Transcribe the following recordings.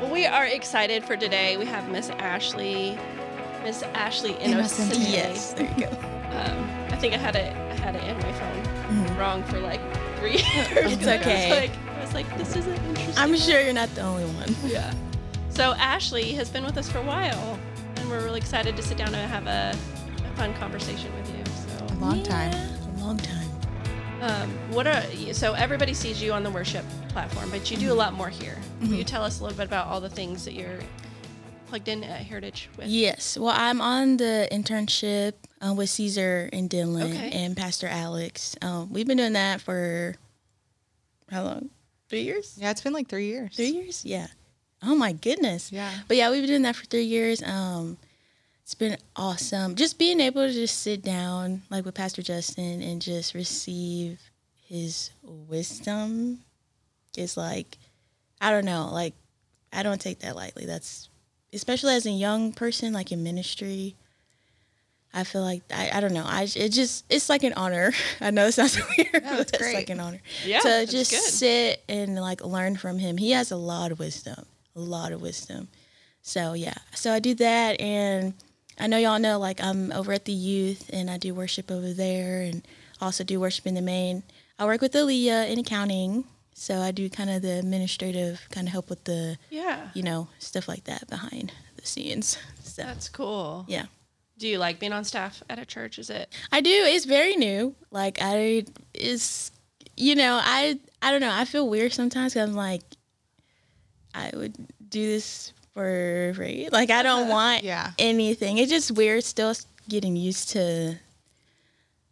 Well, we are excited for today. We have Miss Ashlea, Miss Ashlea Inocente. Yes, there you go. Um, I think I had it. I had it in my phone Mhm. wrong for like three years. It's I was okay. like, I was like, this isn't interesting. I'm sure you're not the only one. Yeah. So Ashlea has been with us for a while, and we're really excited to sit down and have a, a fun conversation with you. So A long time. A long time. Um, what are so everybody sees you on the worship platform, but you do a lot more here. Will you tell us a little bit about all the things that you're plugged in at Heritage with? Yes. Well, I'm on the internship uh, with Caesar and Dylan Okay. and Pastor Alex. Um, we've been doing that for how long? Three years? Yeah, it's been like three years. Three years? Yeah. Oh my goodness. Yeah. But yeah, we've been doing that for three years. Um, it's been awesome. Just being able to just sit down like with Pastor Justin and just receive his wisdom is like I don't know, like I don't take that lightly. That's especially as a young person, like in ministry. I feel like I, I don't know. I it just it's like an honor. I know it sounds weird, No, but it's it's great. like an honor Yeah, to just good. sit and like learn from him. He has a lot of wisdom, a lot of wisdom. So yeah, so I do that, and I know y'all know like I'm over at the youth, and I do worship over there, and also do worship in the main. I work with Aaliyah in accounting, so I do kind of the administrative kind of help with the Yeah, you know stuff like that behind the scenes. So that's cool. yeah. Do you like being on staff at a church? Is it? I do. It's very new. Like I is, you know, I I don't know. I feel weird sometimes. i I'm like, I would do this for free. Like I don't uh, want Yeah. anything. It's just weird. Still getting used to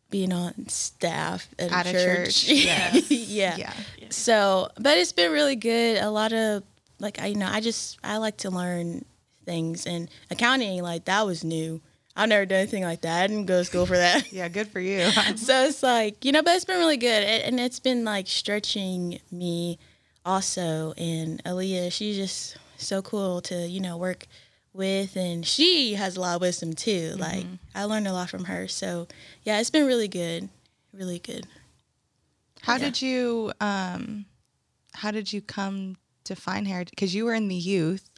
being on staff at, At a a church. church, yes. yeah. Yeah. So, but it's been really good. A lot of like I you know I just I like to learn things and accounting like that was new. I've never done anything like that. I didn't go to school for that. Yeah, good for you. so it's like you know, but it's been really good, and and it's been like stretching me also. And Aaliyah, she just so cool to you know work with, and she has a lot of wisdom too. Like I learned a lot from her. So yeah, it's been really good, really good. How Yeah. did you um how did you come to find Heritage? Because you were in the youth.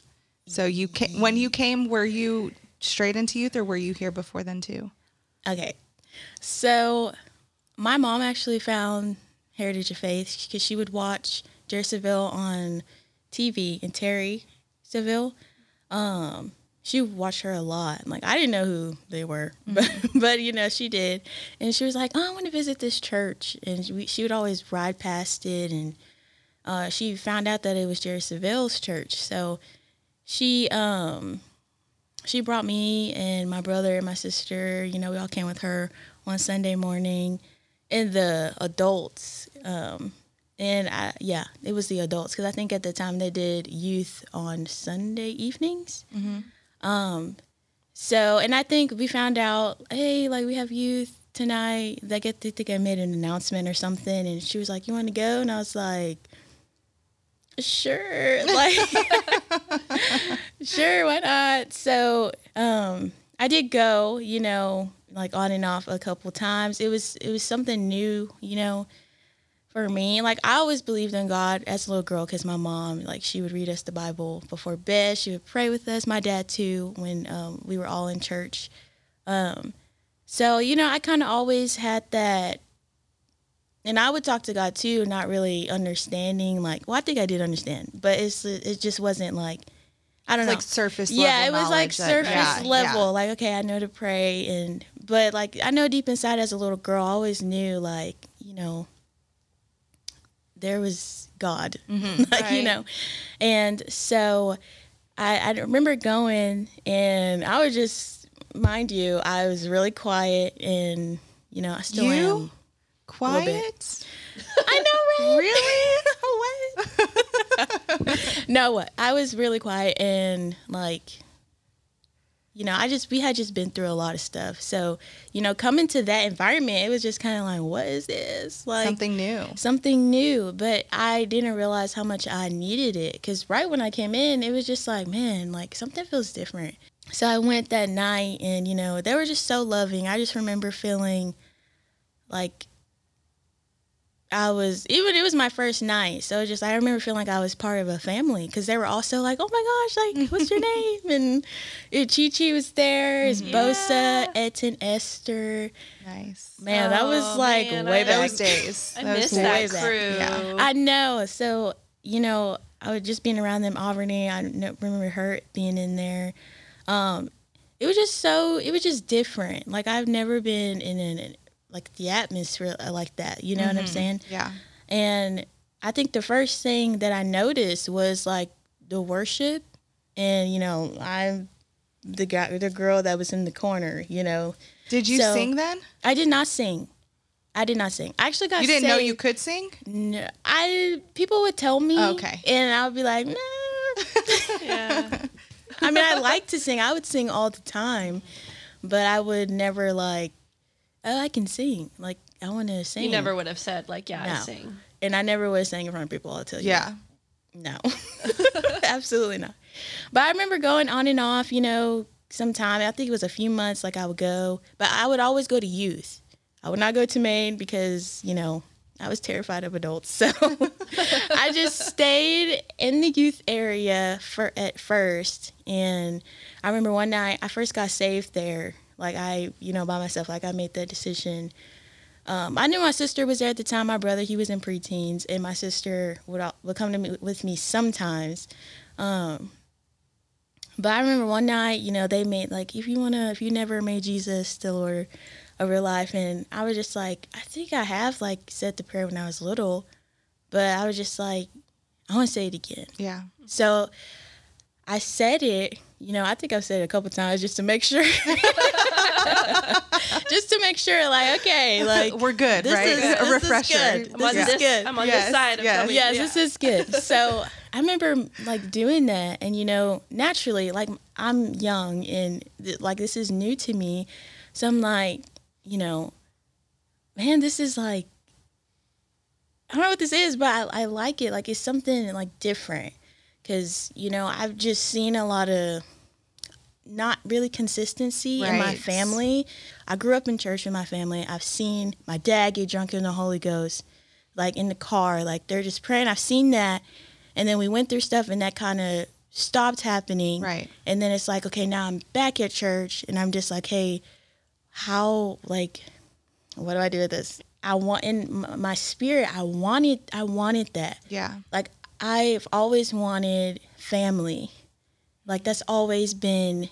So you came, when you came, were you straight into youth or were you here before then too? Okay. So my mom actually found Heritage of Faith because she would watch Jerry Savelle on TV and Terri Savelle. Um, she watched her a lot. Like I didn't know who they were, but but you know she did, and she was like, "Oh, I want to visit this church," and she, she would always ride past it, and uh, she found out that it was Jerry Savelle's church, so she um she brought me and my brother and my sister. You know, we all came with her one Sunday morning, and the adults. Um, and I, yeah, it was the adults because I think at the time they did youth on Sunday evenings. Um, so, and I think we found out, hey, like we have youth tonight. Like I think I made an announcement or something, and she was like, "You want to go?" And I was like, "Sure." Like sure, why not? So, um, I did go, you know, like on and off a couple times. It was it was something new, you know, for me. Like I always believed in God as a little girl because my mom, like, she would read us the Bible before bed. She would pray with us. My dad too, when um, we were all in church. Um, so you know, I kind of always had that. And I would talk to God too, not really understanding. Like, well, I think I did understand, but it's it just wasn't like I don't It's know like surface level. yeah, it was like knowledge that- surface yeah, level. yeah. Like, okay, I know to pray, and but like I know deep inside as a little girl, I always knew like you know there was God, mm-hmm. like you know, and so I, I remember going, and I was just mind you, I was really quiet, and you know I still You? am. Quiet? I know, right? Really? what? no, what? I was really quiet and like, you know, I just we had just been through a lot of stuff. So, you know, coming to that environment, it was just kind of like, what is this? Like Something new. something new. But I didn't realize how much I needed it because right when I came in, it was just like, man, like something feels different. So I went that night, and you know, they were just so loving. I just remember feeling like I was even it was my first night, so just I remember feeling like I was part of a family because they were also like, "Oh my gosh, like what's your name?" And uh, Chi Chi was there, it's Bosa, Etten, Esther. Nice. Man, that was Oh, like man, way I- back. Those days. I miss that crew. Yeah. I know. So you know, I was just being around them, Auvergne. I remember her being in there. Um, it was just so. It was just different. Like I've never been in an like the atmosphere uh, like that. You know what I'm mm-hmm. saying? Yeah. And I think the first thing that I noticed was like the worship, and you know, I'm the guy, the girl that was in the corner. You know, Did you So- sing then? I did not sing. I did not sing. I actually got. You didn't know you could sing? No, I people would tell me. Oh, okay. And I would be like, no. Yeah. I mean, I like to sing. I would sing all the time, but I would never like. Oh, I can sing. Like I want to sing. You never would have said like, yeah, I No. sing. And I never would have sang in front of people. I'll tell you. Yeah. No, absolutely not. But I remember going on and off, you know, sometime. I think it was a few months, like I would go, but I would always go to youth. I would not go to main because, you know, I was terrified of adults. So I just stayed in the youth area for at first. And I remember one night I first got saved there. Like I, you know, by myself, like I made that decision. Um, I knew my sister was there at the time. My brother, he was in preteens, and my sister would would come to me with me sometimes. Um, but I remember one night, you know, they made like if you wanna, if you never made Jesus the Lord of your life, and I was just like, I think I have like said the prayer when I was little, but I was just like, I want to say it again. Yeah. So I said it, you know, I think I've said it a couple times just to make sure. just to make sure, like, okay, like We're good, this right? is- a this is refresher. good. I'm on This this. is good. I'm on Yes, this side. Of yes. Toby. yes, Yeah. this is good. So I remember like doing that, and you know, naturally, like I'm young and like this is new to me, so I'm like, you know, man, this is like, I don't know what this is, but I, I like it. Like it's something like different, because you know I've just seen a lot of not really consistency in my family. I grew up in church with my family. I've seen my dad get drunk in the Holy Ghost, like in the car, like they're just praying. I've seen that. And then we went through stuff and that kind of stopped happening. Right. And then it's like, okay, now I'm back at church and I'm just like, hey, how, like, what do I do with this? I want in my spirit, I wanted, I wanted that Yeah. like I've always wanted family. Like that's always been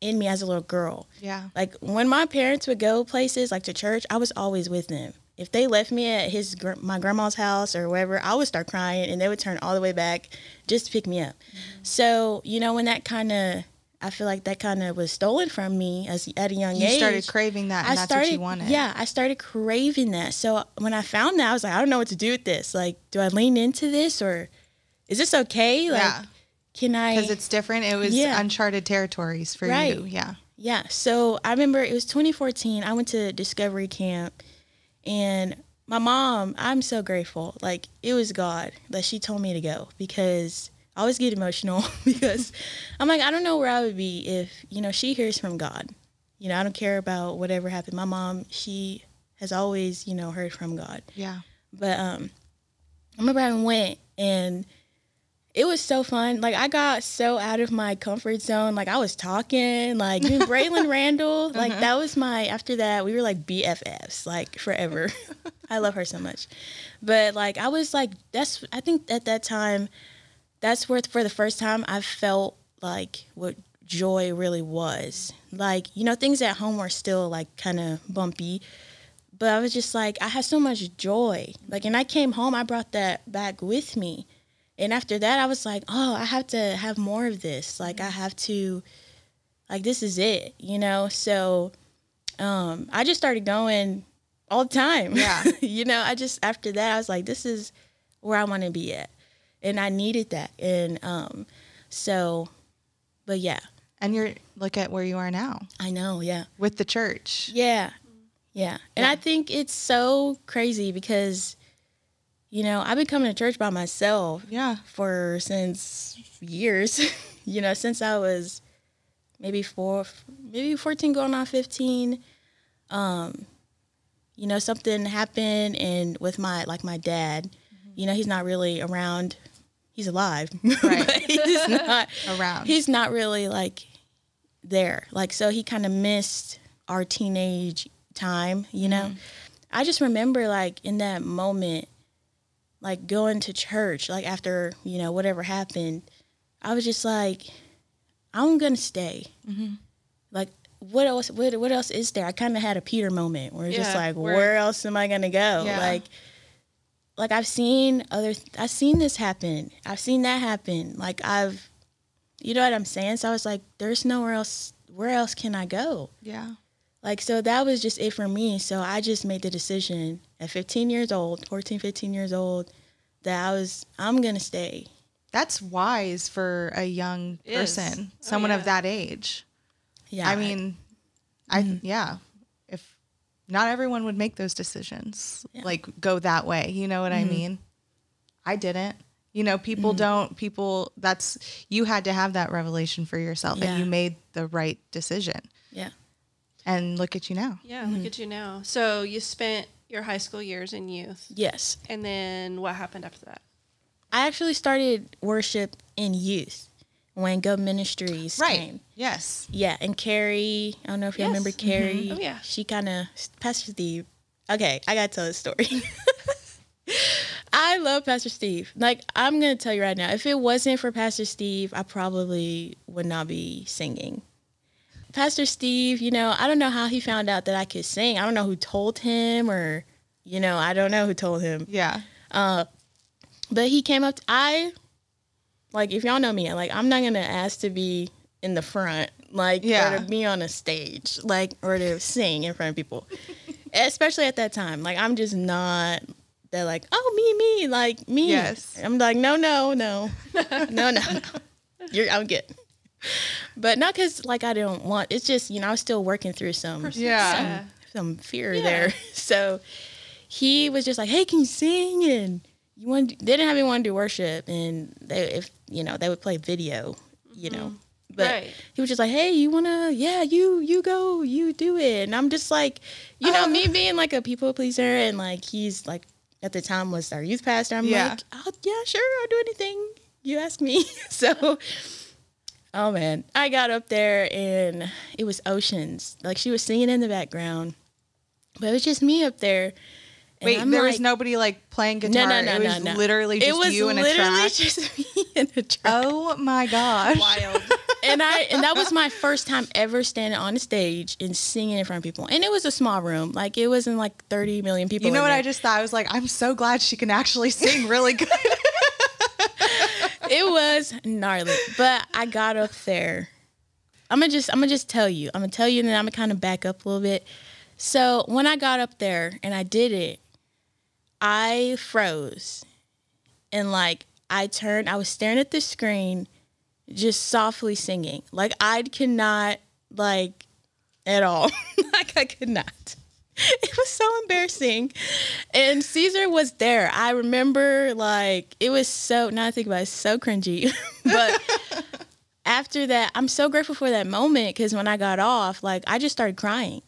in me as a little girl. Yeah. Like when my parents would go places like to church, I was always with them. If they left me at his gr- my grandma's house or wherever, I would start crying and they would turn all the way back just to pick me up. Mm-hmm. So, you know, when that kind of I feel like that kind of was stolen from me as at a young You age. started craving that, and I that's started, what you wanted. Yeah, I started craving that. So when I found that, I was like, I don't know what to do with this. Like, do I lean into this or is this okay? Like, Yeah. can I? Because it's different. It was Yeah. uncharted territories for Right. you. Yeah. Yeah. So I remember it was 2014. I went to Discovery Camp and my mom, I'm so grateful. Like it was God that she told me to go because I always get emotional because I'm like, I don't know where I would be if, you know, she hears from God. You know, I don't care about whatever happened. My mom, she has always, you know, heard from God. Yeah. But um, I remember I went and it was so fun. Like I got so out of my comfort zone. Like I was talking, like know, Braylon Randall. Like uh-huh. that was my. After that, we were like BFFs, like forever. I love her so much. But like I was like, that's. I think at that time, that's where for the first time I felt like what joy really was. Like you know, things at home were still like kind of bumpy but I was just like, I had so much joy. Like, and I came home, I brought that back with me. And after that, I was like, oh, I have to have more of this. Like, I have to, like, this is it, you know? So um, I just started going all the time. Yeah. you know, I just, after that, I was like, this is where I want to be at. And I needed that. And um, so, but yeah, And you're look at where you are now I know. Yeah. with the church. Yeah. Yeah. And Yeah. I think it's so crazy because, you know, I've been coming to church by myself Yeah. for since years, you know, since I was maybe four, maybe 14 going on 15. Um, you know, something happened and with my like my dad, you know, he's not really around. He's alive, Right. he's not Around. He's not really like there. Like so he kind of missed our teenage time, you know. I just remember like in that moment like going to church like after, you know, whatever happened. I was just like I'm to stay. Mm-hmm. Like what else what, what else is there? I kind of had a Peter moment where it's just like where- where else am I to go? Yeah. Like like I've seen other I've seen this happen. I've seen that happen. Like I've you know what I'm saying? So I was like, there's nowhere else where else can I go? yeah. Like so that was just it for me. So I just made the decision at 15 years old, 14, 15 years old, that I was I'm gonna stay. That's wise for a young It is. person, Oh, someone yeah. of that age. Yeah. I mean, I mm-hmm. yeah. If not everyone would make those decisions, Yeah. like go that way. You know what I mm-hmm. mean? I didn't. You know, people mm-hmm. don't. People. That's you had to have that revelation for yourself, Yeah. and you made the right decision. yeah. And look at you now. Yeah, look at you now. So you spent your high school years in youth, Yes. and then what happened after that? I actually started worship in youth when Go Ministries came. Yes. Yeah, and Carrie, I don't know if you Yes. remember mm-hmm. Carrie. Oh, yeah. She kind of, Pastor Steve. Okay, I got to tell this story. I love Pastor Steve. Like, I'm going to tell you right now, if it wasn't for Pastor Steve, I probably would not be singing. Pastor Steve, you know, I don't know how he found out that I could sing. I don't know who told him or, you know, I don't know who told him. Yeah. Uh, but he came up. To, I like if y'all know me, like I'm not gonna ask to be in the front, like Yeah. or to be on a stage, like or to sing in front of people. Especially at that time, like I'm just not. They're like, oh me me, like me. Yes. I'm like, no no no, no no no. You're I'm good. But not because like I don't want. It's just you know I was still working through some Yeah. some fear Yeah. there. So he was just like, "Hey, can you sing?" And you want they didn't have anyone to do worship, and they if you know they would play video, you know. Mm-hmm. But Right. he was just like, "Hey, you wanna? Yeah, you you go, you do it." And I'm just like, you know, uh-huh. me being like a people pleaser, and like he's like at the time was our youth pastor. I'm Yeah. like, oh, "Yeah, sure, I'll do anything you ask me." so. Oh man, I got up there and it was oceans. Like she was singing in the background, but it was just me up there. And Wait, I'm there was nobody like playing guitar. no, no, no, it was no, no. literally just it was you in a literally track. just me in a track. oh my gosh. Wild. and I and that was my first time ever standing on a stage and singing in front of people. And it was a small room, like it wasn't like thirty million people. You know what there. I just thought? I was like, I'm so glad she can actually sing really good. was gnarly, but I got up there. I'm gonna just I'm gonna just tell you. I'm gonna tell you, and then I'm gonna kind of back up a little bit. So when I got up there and I did it, I froze, and like I turned, I was staring at the screen, just softly singing. Like I cannot like at all. like I could not. It was so embarrassing. And Caesar was there. I remember like it was so now I think about it, so cringy. but after that, I'm so grateful for that moment because when I got off, like I just started crying.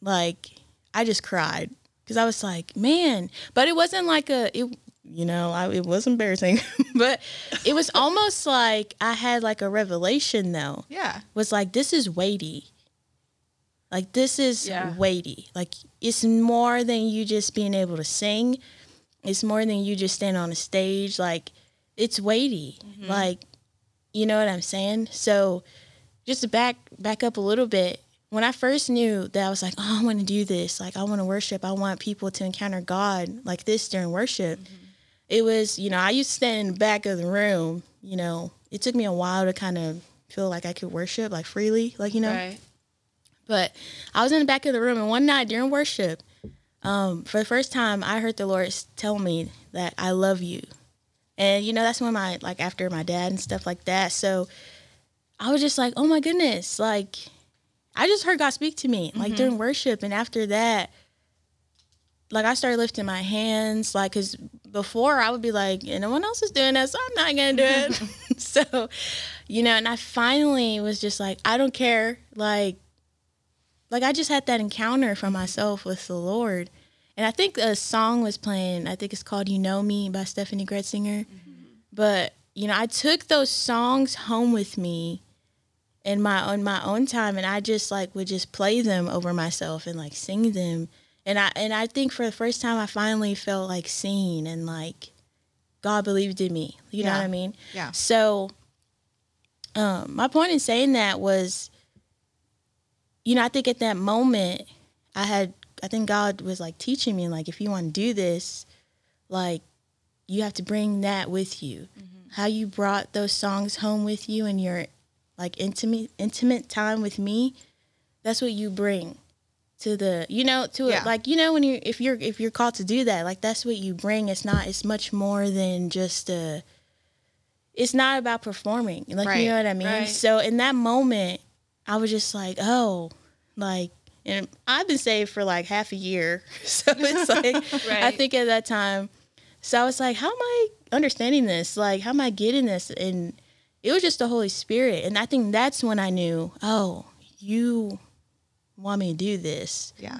Like I just cried because I was like, man. But it wasn't like a it. You know, I, it was embarrassing, but it was almost like I had like a revelation though yeah. was like this is weighty like this is Yeah. weighty. Like it's more than you just being able to sing. It's more than you just stand on a stage. Like it's weighty. Mm-hmm. Like you know what i'm saying? So just to back back up a little bit when i first knew that i was like oh i want to do this. Like i want to worship. I want people to encounter god like this during worship mm-hmm. it was you know i used to stand in the back of the room you know. It took me a while to kind of feel like i could worship like freely like you know? Right. But I was in the back of the room, and one night during worship, um, for the first time, I heard the Lord tell me that I love you. And you know, that's when my like after my dad and stuff like that. So I was just like, oh my goodness, like I just heard God speak to me like during worship, and after that, like I started lifting my hands, like because before I would be like, no one else is doing this, I'm not gonna do it. so, you know, and I finally was just like, I don't care, like like I just had that encounter for myself with the Lord. And I think a song was playing, I think it's called You Know Me by Steffany Gretzinger. But, you know, I took those songs home with me in my on my own time and I just like would just play them over myself and like sing them. And I and I think for the first time I finally felt like seen and like God believed in me. You know what I mean? Yeah. So um my point in saying that was you know, I think at that moment I had I think God was like teaching me like if you want to do this, like you have to bring that with you. Mm-hmm. How you brought those songs home with you and your like intimate intimate time with me, that's what you bring to the you know to Yeah. it like you know when you if you're if you're called to do that like that's what you bring it's not it's much more than just a it's not about performing like Right. you know what i mean Right. so in that moment i was just like oh like and i've been saved for like half a year so it's like i think at that time so i was like how am i understanding this like how am i getting this and it was just the holy spirit and i think that's when i knew oh you want me to do this Yeah.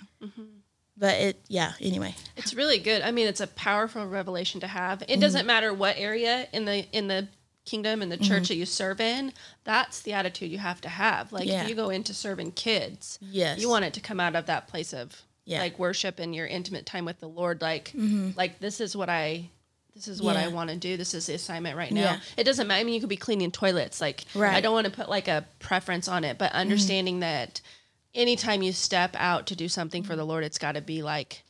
but it yeah anyway It's really good. I mean, it's a powerful revelation to have. Mm-hmm. It doesn't matter what area in the in the kingdom and the church Mm-hmm. that you serve in. That's the attitude you have to have. Like Yeah. if you go into serving kids, Yes. you want it to come out of that place of Yeah. like worship and your intimate time with the Lord. Like like this is what I. This is what I Mm-hmm. Want to do. This is the assignment right now. Yeah. It doesn't matter. I mean, you could be cleaning toilets. Like, I Right. Mm-hmm. don't want to put like a preference on it, but understanding that anytime you step out to do something for the Lord, it's got to be like,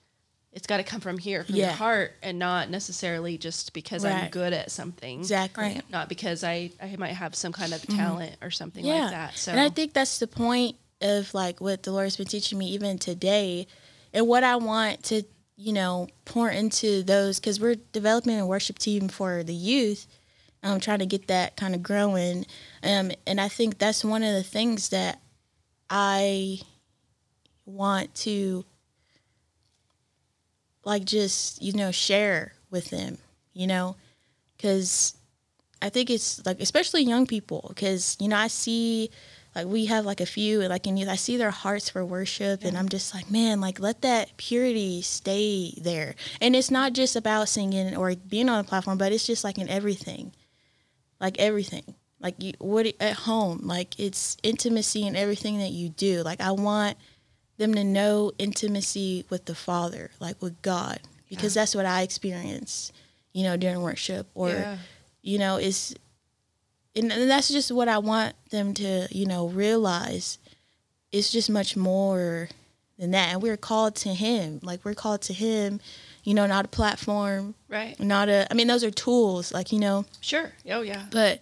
it's got to come from here, from your heart, and not necessarily just because I'm good at something. exactly Right. Not because I, I might have some kind of talent or something like that. So, And I think that's the point of like what the Lord's been teaching me even today and what I want to, you know, pour into those because we're developing a worship team for the youth. I'm trying to get that kind of growing. Um, and I think that's one of the things that I want to like just, you know, share with them, you know, because I think it's like especially young people because you know I see like we have like a few like in youth I see their hearts for worship and I'm just like man like let that purity stay there. And it's not just about singing or being on a platform but it's just like in everything. Like everything. Like you what at home like it's intimacy in everything that you do. Like I want them to know intimacy with the Father like with God because that's what I experience you know during worship or Yeah. you know it's and, and that's just what i want them to you know realize it's just much more than that and we're called to him like we're called to him you know not a platform right. not a i mean those are tools like you know Sure. Oh, yeah. but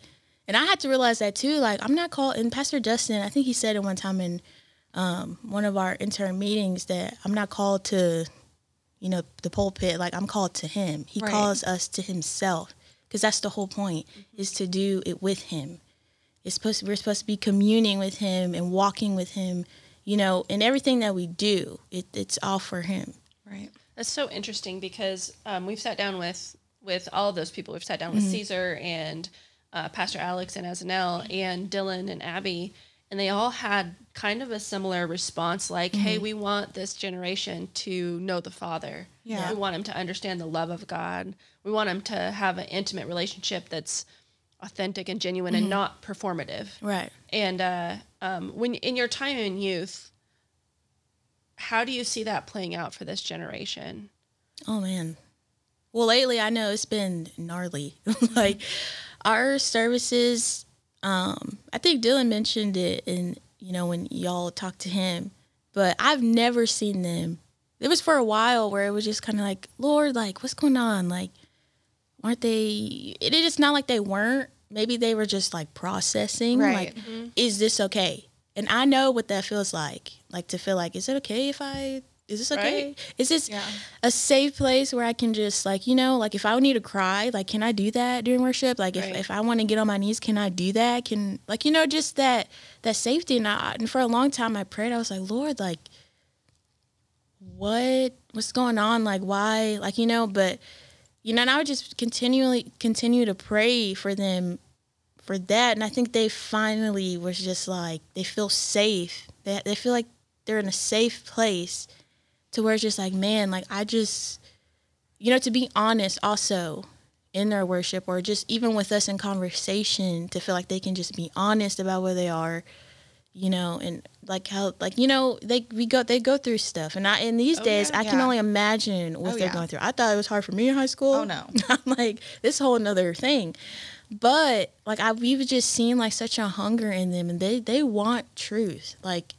and i had to realize that too like i'm not called and pastor justin i think he said it one time in um, one of our intern meetings that i'm not called to you know the pulpit like i'm called to him he Right. calls us to himself because that's the whole point is to do it with him it's supposed we're supposed to be communing with him and walking with him you know in everything that we do it, it's all for him Right. That's so interesting because um, we've sat down with with all of those people. We've sat down with Caesar and uh, Pastor Alex and Azanel and Dylan and Abby, and they all had kind of a similar response, like, "Hey, we want this generation to know the Father. Yeah. we want them to understand the love of God. We want them to have an intimate relationship that's authentic and genuine and not performative." right And uh, um, when in your time in youth, how do you see that playing out for this generation? Oh man. Well, lately I know it's been gnarly. like our services, um, I think Dylan mentioned it in you know when y'all talked to him, but I've never seen them. It was for a while where it was just kind of like, Lord, like what's going on? Like, aren't they? It is not like they weren't. Maybe they were just like processing. Right. Like, is this okay? And I know what that feels like. Like to feel like, is it okay if I? Is this okay? Right. Is this Yeah. a safe place where I can just like you know like if I need to cry like can I do that during worship? Like if, if I want to get on my knees can I do that? Can like you know just that that safety. And I and for a long time I prayed. I was like Lord like what what's going on? Like why? Like you know but you know and I would just continually continue to pray for them for that. And I think they finally was just like they feel safe. They, they feel like they're in a safe place to where it's just like, man, like I just, you know, to be honest, also in their worship or just even with us in conversation, to feel like they can just be honest about where they are, you know, and like how, like you know, they we go they go through stuff, and I in these Oh, days yeah. I can Yeah. only imagine what Oh, they're yeah. going through. I thought it was hard for me in high school. Oh, no. I'm like this whole another thing. But like I we've just seen like such a hunger in them and they they want truth. Like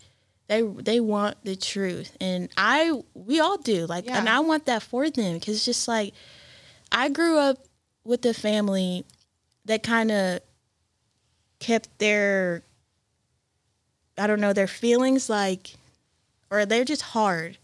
they they want the truth. And I we all do. Like and I want that for them it's just like I grew up with a family that kind of kept their I don't know, their feelings like or they're just hard.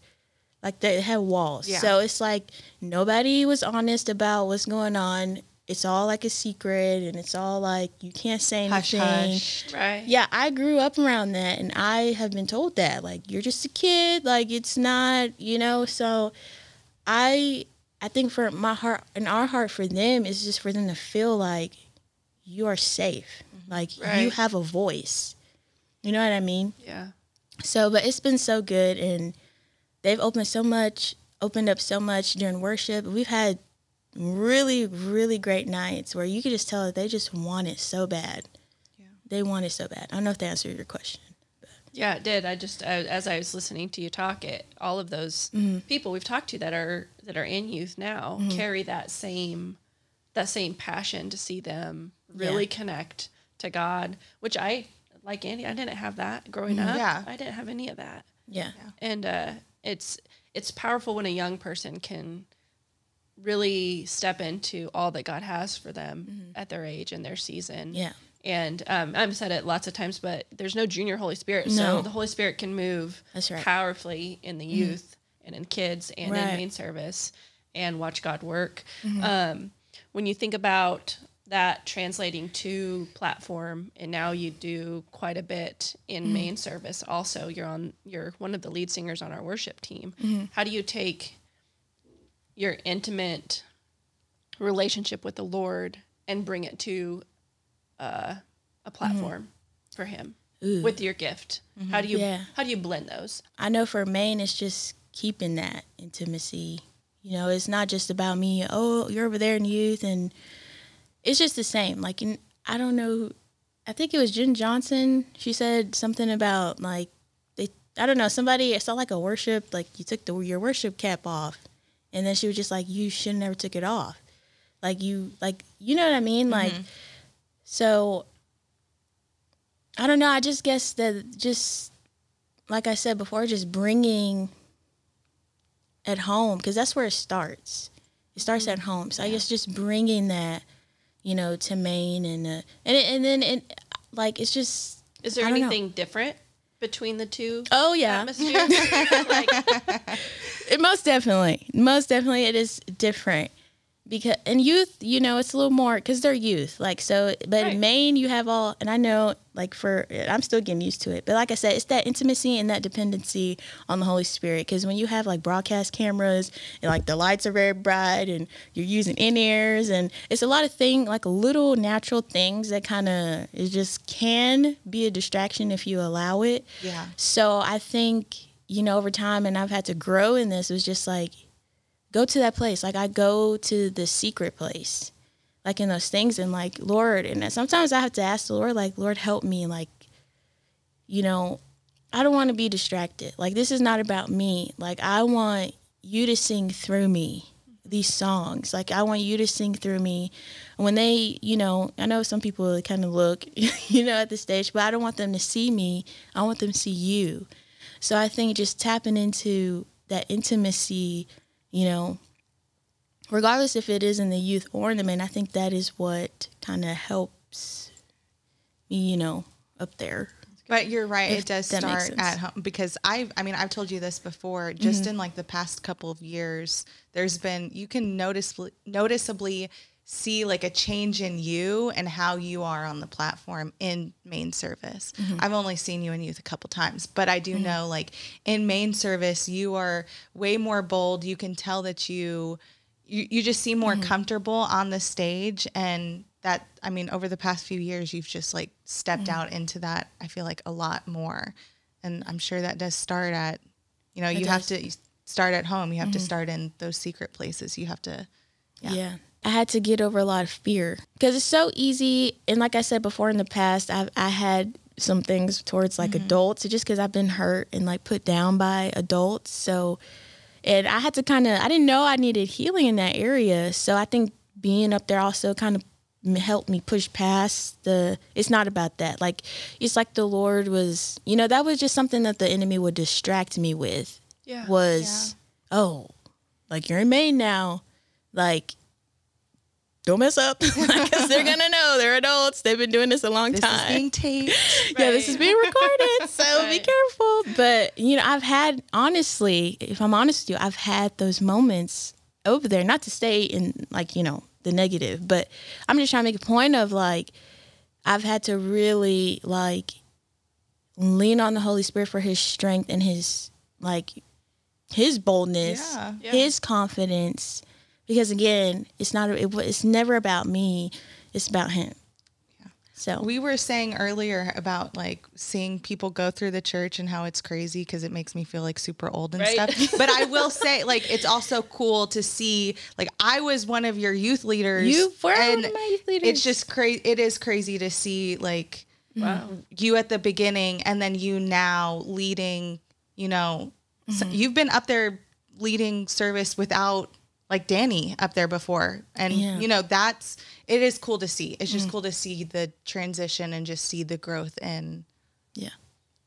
Like they had walls. Yeah. So it's like nobody was honest about what's going on. It's all like a secret and it's all like you can't say Hush, anything. hush. Right. Yeah, I grew up around that and I have been told that. Like you're just a kid, like it's not, you know, so I I think for my heart and our heart for them is just for them to feel like you are safe. Mm-hmm. Like you have a voice. You know what I mean? Yeah. So, but it's been so good, and they've opened so much, opened up so much during worship. We've had really, really great nights where you could just tell that they just want it so bad. Yeah. They want it so bad. I don't know if that answered your question. Yeah, it did. I just I, as I was listening to you talk, it all of those mm-hmm. people we've talked to that are that are in youth now mm-hmm. carry that same that same passion to see them really connect to God, which I like Andy. I didn't have that growing mm-hmm. up. Yeah. I didn't have any of that, Yeah. and uh, it's it's powerful when a young person can really step into all that God has for them at their age and their season. Yeah. And um, I've said it lots of times, but there's no junior Holy Spirit. No. So the Holy Spirit can move right. Mm-hmm. powerfully in the youth and in kids and Right. in main service and watch God work. Mm-hmm. Um, when you think about that translating to platform and now you do quite a bit in Mm-hmm. main service also you're on you're one of the lead singers on our worship team Mm-hmm. how do you take your intimate relationship with the Lord and bring it to uh, a platform for Him Ooh. with your gift. How do you Yeah. how do you blend those? I know for main, it's just keeping that intimacy. You know, it's not just about me. Oh, you're over there in youth, and it's just the same. Like, in, I don't know. I think it was Jenn Johnson. She said something about like they. I don't know. Somebody. I saw like a worship. Like you took the your worship cap off, and then she was just like, "You should never took it off." Like you, like you know what I mean. Like, so. I don't know. I just guess that just like I said before, just bringing at home because that's where it starts. It starts at home. So I guess just bringing that, you know, to main and uh, and and then it like it's just Is there don't know. anything different between the two oh yeah, like, it most definitely, most definitely, it is different because in youth, you know, it's a little more because they're youth. Like so, but Right. in main, you have all, and I know, like for I'm still getting used to it. But like I said, it's that intimacy and that dependency on the Holy Spirit. Because when you have like broadcast cameras and like the lights are very bright and you're using in ears and it's a lot of thing like little natural things that kind of it just can be a distraction if you allow it. Yeah. So I think, you know, over time, and I've had to grow in this, it was just like, go to that place. Like, I go to the secret place, like in those things, and like, Lord, and sometimes I have to ask the Lord, like, Lord, help me. Like, you know, I don't want to be distracted. Like, this is not about me. Like, I want you to sing through me these songs. Like, I want you to sing through me. And when they, you know, I know some people kind of look, you know, at the stage, but I don't want them to see me. I want them to see you. So I think just tapping into that intimacy, you know, regardless if it is in the youth or in the men, I think that is what kind of helps me, you know, up there. But you're right. If It does start at home because I've, I mean, I've told you this before. Just mm-hmm. in like the past couple of years, there's been you can noticeably noticeably see like a change in you and how you are on the platform in main service. Mm-hmm. I've only seen you in youth a couple times, but I do mm-hmm. know like in main service you are way more bold. You can tell that you you, you just seem more mm-hmm. comfortable on the stage and that i mean over the past few years you've just like stepped out into that i feel like a lot more and I'm sure that does start at, you know, It you have to start at home. You have to start in those secret places. You have to. Yeah. Yeah. I had to get over a lot of fear because it's so easy. And like I said before in the past, I've, I had some things towards like mm-hmm. adults just because I've been hurt and like put down by adults. So, and I had to kind of, I didn't know I needed healing in that area. So I think being up there also kind of helped me push past the, it's not about that. Like, it's like the Lord was, you know, that was just something that the enemy would distract me with Yeah. was, oh, like you're in main now. Like, don't mess up because they're gonna know they're adults. They've been doing this a long This time. is being taped. yeah, this is being recorded, so be careful. But you know, I've had honestly, if I'm honest with you, I've had those moments over there. Not to stay in like you know the negative, but I'm just trying to make a point of like I've had to really like lean on the Holy Spirit for His strength and His like His boldness, Yeah. Yeah. His confidence. Because again, it's not it, it's never about me. It's about Him. So We were saying earlier about like seeing people go through the church and how it's crazy because it makes me feel like super old and Right. stuff. But I will say, like, it's also cool to see. Like, I was one of your youth leaders. You were one of my youth leaders. It's just crazy. It is crazy to see like Wow. you at the beginning and then you now leading. You know, Mm-hmm. you've been up there leading service without like Danny up there before, and Yeah. Mm-hmm. you know that's it is cool to see. It's just cool to see the transition and just see the growth in yeah.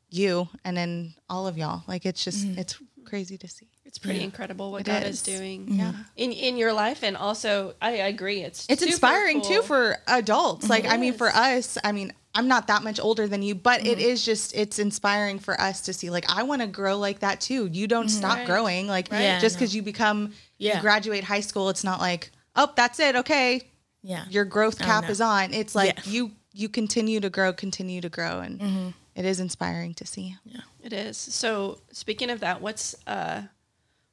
you and in all of y'all. Like it's just Mm-hmm. it's crazy to see. It's pretty Yeah. incredible what It God is. is doing Yeah. in in your life, and also I, I agree. It's It's super inspiring too for adults. Like I mean for us, I mean I'm not that much older than you, but it mm-hmm. is just it's inspiring for us to see like I want to grow like that too. You don't mm-hmm. stop Right. growing like Right. just cuz you become Yeah. you graduate high school, it's not like, "Oh, that's it. Okay. Yeah. Your growth oh, cap no. is on." It's like Yeah. you you continue to grow, continue to grow and mm-hmm. it is inspiring to see. Yeah, it is. So speaking of that, what's uh,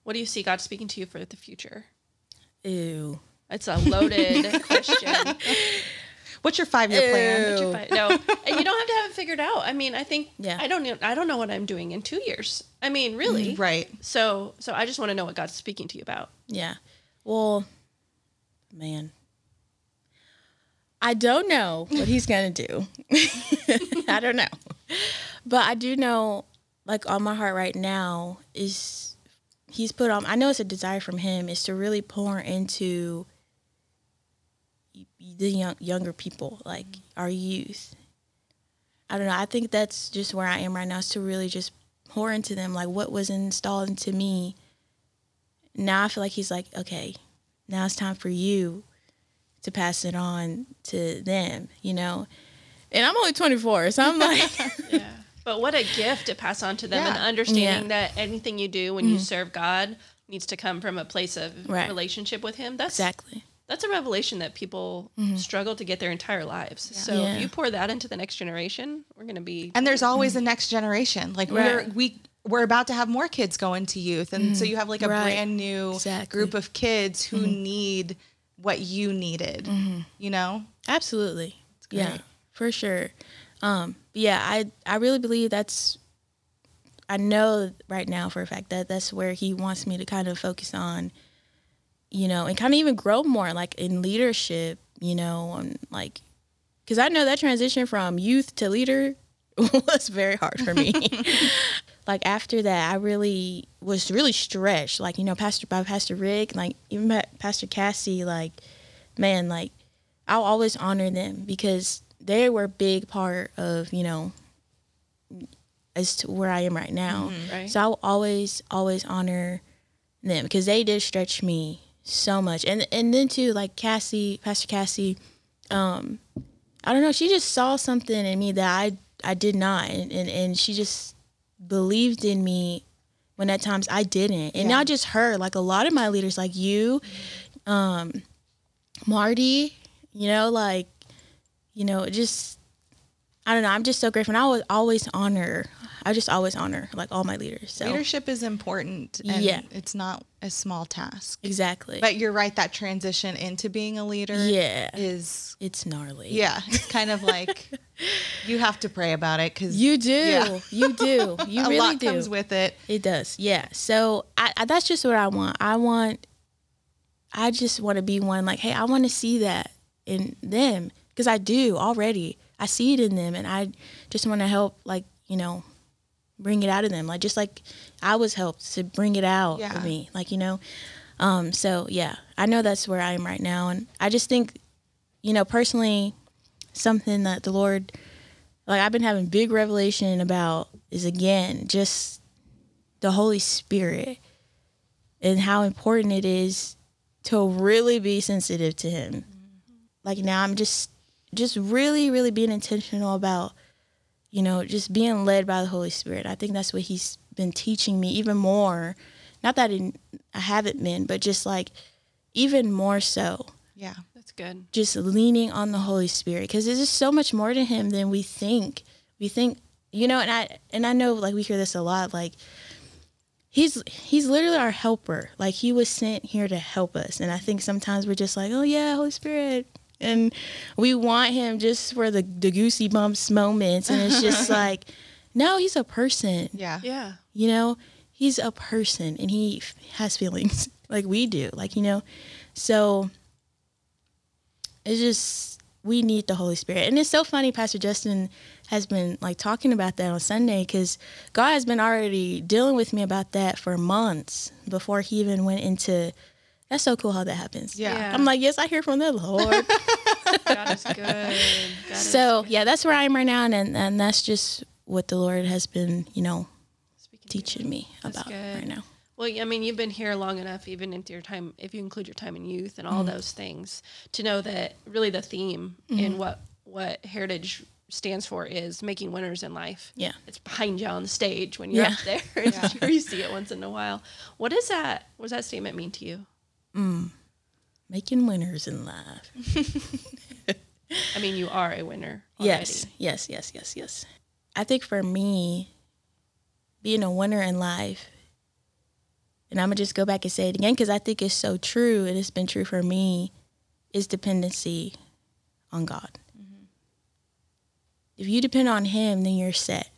what do you see God speaking to you for the future? Ew. It's a loaded question. What's your 5-year plan? What'd you find- No, and you don't have to have it figured out. I mean, I think Yeah. I don't know. I don't know what I'm doing in two years. I mean, really, mm, Right. So, so I just want to know what God's speaking to you about. Yeah. Well, man. I don't know what he's going to do. I don't know. But I do know, like, on my heart right now is he's put on, I know it's a desire from him, is to really pour into the young, younger people, like mm-hmm. our youth. I don't know. I think that's just where I am right now is to really just pour into them, like what was installed into me now I feel like he's like, okay, now it's time for you to pass it on to them, you know? And I'm only 24, so I'm like, Yeah. But what a gift to pass on to them and understanding Yeah. that anything you do when you mm-hmm. serve God needs to come from a place of Right. relationship with Him. That's exactly. That's a revelation that people mm-hmm. struggle to get their entire lives. So Yeah. if you pour that into the next generation, we're going to be And there's always mm. a next generation. Like we're we we're about to have more kids go into youth, and so mm. you have like a Right. brand new Exactly. group of kids who mm-hmm. need what you needed. Mm-hmm. You know, Absolutely. Yeah, for sure. Um, yeah, I I really believe that's. I know right now for a fact that that's where he wants me to kind of focus on, you know, and kind of even grow more, like in leadership, you know, and like, because I know that transition from youth to leader was very hard for me. like after that, I really was really stretched. Like you know, Pastor by Pastor Rick, like even Pastor Cassie, like man, like I'll always honor them because they were a big part of you know as to where I am right now. Mm-hmm, right. So I'll always always honor them because they did stretch me so much. And and then too like Cassie, Pastor Cassie, um, I don't know, she just saw something in me that I I did not, and and, and she just believed in me when at times I didn't. And Yeah. not just her, like a lot of my leaders, like you, um, Marty, you know, like, you know, just I don't know. I'm just so grateful. And I would always honor. I just always honor like all my leaders. So Leadership is important, and Yeah. it's not a small task. exactly. But you're right. That transition into being a leader, Yeah. is it's gnarly. yeah, it's kind of like you have to pray about it because You do. Yeah. You do. You a really lot do. comes with it. It does. Yeah. So I, I that's just what I want. I want I just want to be one like, hey, I want to see that in them because I do already. I see it in them and I just want to help like, you know, bring it out of them. Like just like I was helped to bring it out Yeah. of me. Like, you know. Um so yeah, I know that's where I am right now and I just think you know, personally something that the Lord like I've been having big revelation about is again just the Holy Spirit and how important it is to really be sensitive to him. Like now I'm just just really really being intentional about you know just being led by the Holy Spirit. I think that's what he's been teaching me even more. Not that I I haven't been, but just like even more so Yeah, That's good. just leaning on the Holy Spirit because there's just so much more to him than we think. We think, you know, and I and I know like we hear this a lot like he's he's literally our helper. Like he was sent here to help us. And I think sometimes we're just like, "Oh yeah, Holy Spirit." And we want him just for the the goosey bumps moments and it's just like no, he's a person. yeah, Yeah. You know, he's a person and he f- has feelings like we do. Like, you know, so it's just, we need the Holy Spirit. And it's so funny, Pastor Justin has been like talking about that on Sunday because God has been already dealing with me about that for months before he even went into. That's so cool how that happens. Yeah. Yeah. I'm like, yes, I hear from the Lord. God is good. God is so good. yeah, that's where I am right now, and and that's just what the Lord has been, you know, Speaking teaching me about right now. Well, I mean, you've been here long enough, even into your time, if you include your time in youth and all Mm-hmm. those things, to know that really the theme in what what Heritage stands for is making winners in life. Yeah. it's behind you on the stage when you're Yeah. up there. I'm you see it once in a while. What does that? What does that statement mean to you? Mm. Making winners in life. I mean, you are a winner. Already. Yes, yes, yes, yes, yes. I think for me, being a winner in life, and I'm gonna just go back and say it again because I think it's so true, and it's been true for me, is dependency on God. Mm-hmm. If you depend on Him, then you're set.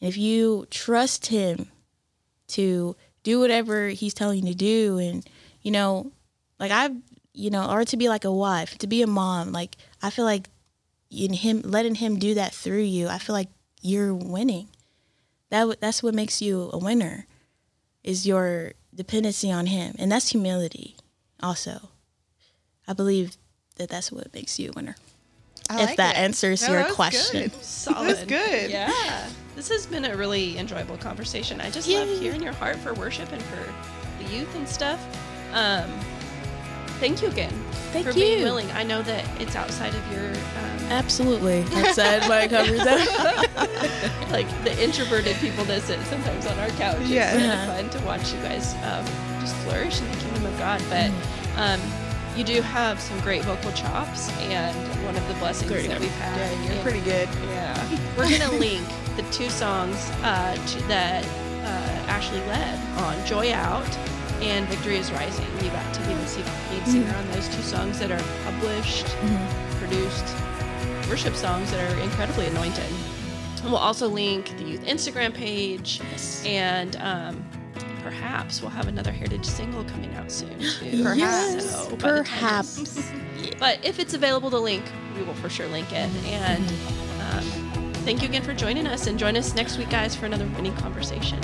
And if you trust Him to do whatever He's telling you to do, and you know, like I've, you know, or to be like a wife, to be a mom, like I feel like in him letting him do that through you i feel like you're winning that that's what makes you a winner is your dependency on him and that's humility also i believe that that's what makes you a winner I if like that it. answers No, your that was question good. Solid. good. Yeah. This has been a really enjoyable conversation. I just love hearing your heart for worship and for the youth and stuff. Um, thank you again Thank you. for being willing. I know that it's outside of your um, absolutely outside my comfort zone like the introverted people that sit sometimes on our couch. It's Yeah. of fun to watch you guys um, just flourish in the kingdom of God. But Mm-hmm. um, you do have some great vocal chops, and one of the blessings Great. that we've had. Yeah, you're in- pretty good. Yeah. We're going to link the two songs uh, to, that uh, Ashlea led on Joy Out and Victory is Rising. You got to be the lead singer on those two songs that are published, produced worship songs that are incredibly anointed. We'll also link the youth Instagram page, Yes. and um, perhaps we'll have another Heritage single coming out soon too. Perhaps. So, time perhaps but if it's available to link, we will for sure link it. And um, thank you again for joining us. And join us next week, guys, for another winning conversation.